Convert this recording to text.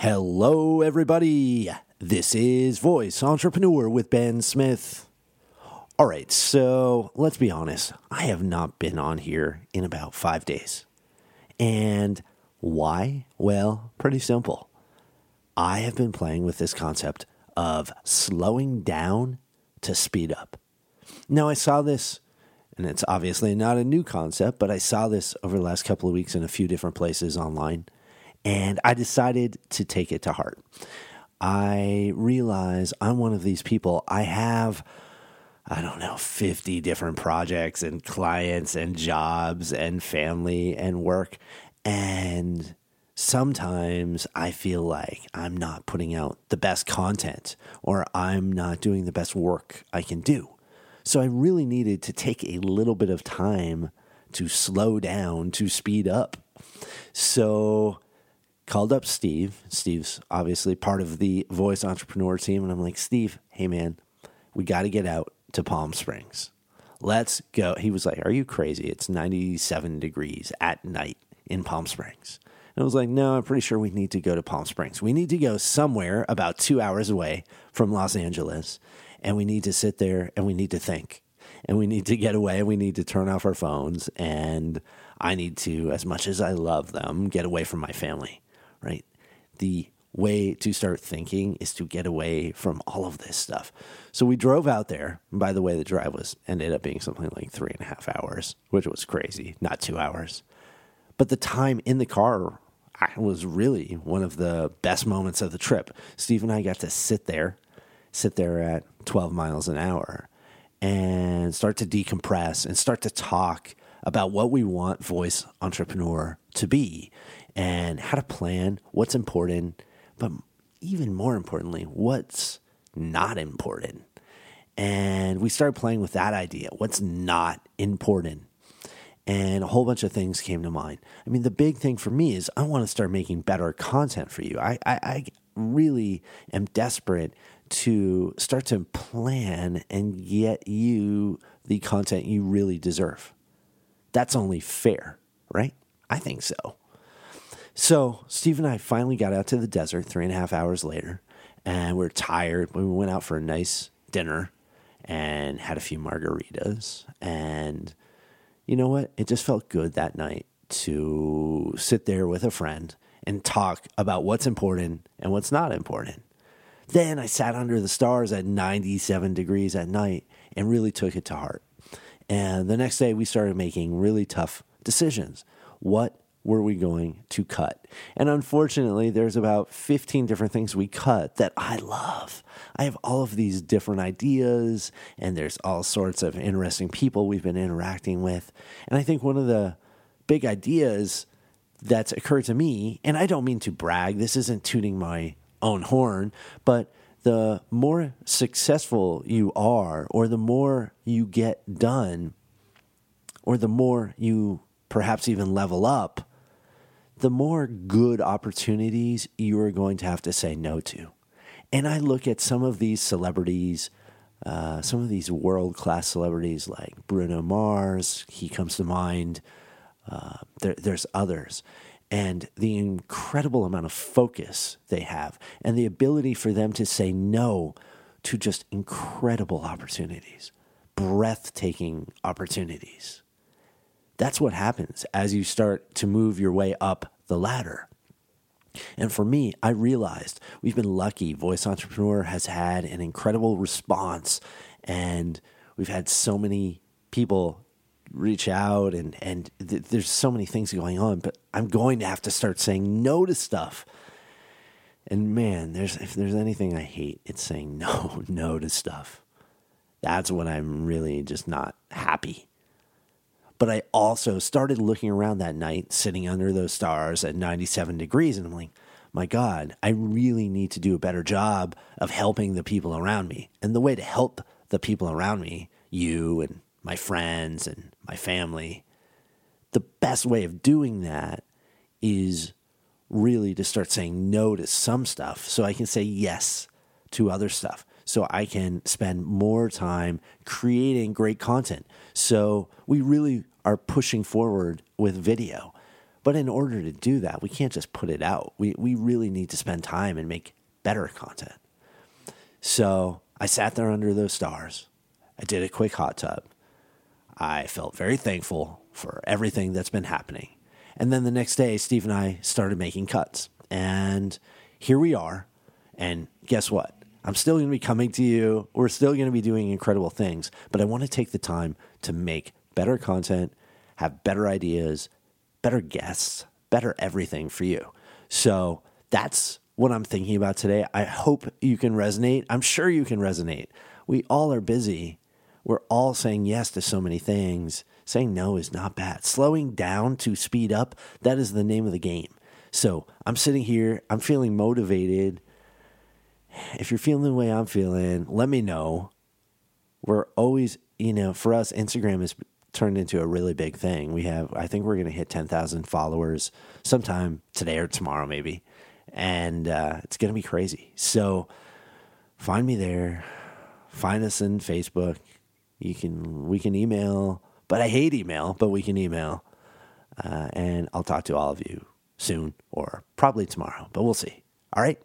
Hello, everybody. This is Voice Entrepreneur with Ben Smith. All right, so let's be honest. I have not been on here in about five days. And why? Well, pretty simple. I have been playing with this concept of slowing down to speed up. Now, I saw this, and it's obviously not a new concept, but I saw this over the last couple of weeks in a few different places online, and I decided to take it to heart. I realize I'm one of these people. I have, I don't know, 50 different projects and clients and jobs and family and work. And sometimes I feel like I'm not putting out the best content or I'm not doing the best work I can do. So I really needed to take a little bit of time to slow down, to speed up. So called up Steve. Steve's obviously part of the voice entrepreneur team. And I'm like, Steve, hey man, we got to get out to Palm Springs. Let's go. He was like, Are you crazy? It's 97 degrees at night in Palm Springs. And I was like, No, I'm pretty sure we need to go to Palm Springs. We need to go somewhere about two hours away from Los Angeles. And we need to sit there and we need to think. And we need to get away and we need to turn off our phones. And I need to, as much as I love them, get away from my family right? The way to start thinking is to get away from all of this stuff. So we drove out there. By the way, the drive was ended up being something like three and a half hours, which was crazy, not two hours. But the time in the car was really one of the best moments of the trip. Steve and I got to sit there, sit there at 12 miles an hour and start to decompress and start to talk about what we want voice entrepreneur to be and how to plan what's important, but even more importantly, what's not important. And we started playing with that idea what's not important. And a whole bunch of things came to mind. I mean, the big thing for me is I want to start making better content for you. I, I, I really am desperate to start to plan and get you the content you really deserve. That's only fair, right? I think so. So Steve and I finally got out to the desert three and a half hours later, and we are tired. We went out for a nice dinner and had a few margaritas. And you know what? It just felt good that night to sit there with a friend and talk about what's important and what's not important. Then I sat under the stars at 97 degrees at night and really took it to heart. And the next day, we started making really tough decisions. What were we going to cut? And unfortunately, there's about 15 different things we cut that I love. I have all of these different ideas, and there's all sorts of interesting people we've been interacting with. And I think one of the big ideas that's occurred to me, and I don't mean to brag, this isn't tooting my own horn, but the more successful you are, or the more you get done, or the more you perhaps even level up, the more good opportunities you are going to have to say no to. And I look at some of these celebrities, uh, some of these world class celebrities like Bruno Mars, he comes to mind. Uh, there, there's others. And the incredible amount of focus they have, and the ability for them to say no to just incredible opportunities, breathtaking opportunities. That's what happens as you start to move your way up the ladder. And for me, I realized we've been lucky. Voice Entrepreneur has had an incredible response, and we've had so many people reach out, and, and th- there's so many things going on. But I'm going to have to start saying no to stuff. And man, there's if there's anything I hate, it's saying no, no to stuff. That's when I'm really just not happy. But I also started looking around that night, sitting under those stars at 97 degrees, and I'm like, my God, I really need to do a better job of helping the people around me. And the way to help the people around me, you and my friends and my family, the best way of doing that is really to start saying no to some stuff so I can say yes to other stuff so I can spend more time creating great content. So we really are pushing forward with video. But in order to do that, we can't just put it out. We, we really need to spend time and make better content. So I sat there under those stars. I did a quick hot tub. I felt very thankful for everything that's been happening. And then the next day, Steve and I started making cuts. And here we are. And guess what? I'm still going to be coming to you. We're still going to be doing incredible things, but I want to take the time to make better content, have better ideas, better guests, better everything for you. So that's what I'm thinking about today. I hope you can resonate. I'm sure you can resonate. We all are busy. We're all saying yes to so many things. Saying no is not bad. Slowing down to speed up, that is the name of the game. So I'm sitting here, I'm feeling motivated if you're feeling the way I'm feeling, let me know. We're always, you know, for us, Instagram has turned into a really big thing. We have, I think we're going to hit 10,000 followers sometime today or tomorrow, maybe. And uh, it's going to be crazy. So find me there. Find us in Facebook. You can, we can email, but I hate email, but we can email. Uh, and I'll talk to all of you soon or probably tomorrow, but we'll see. All right.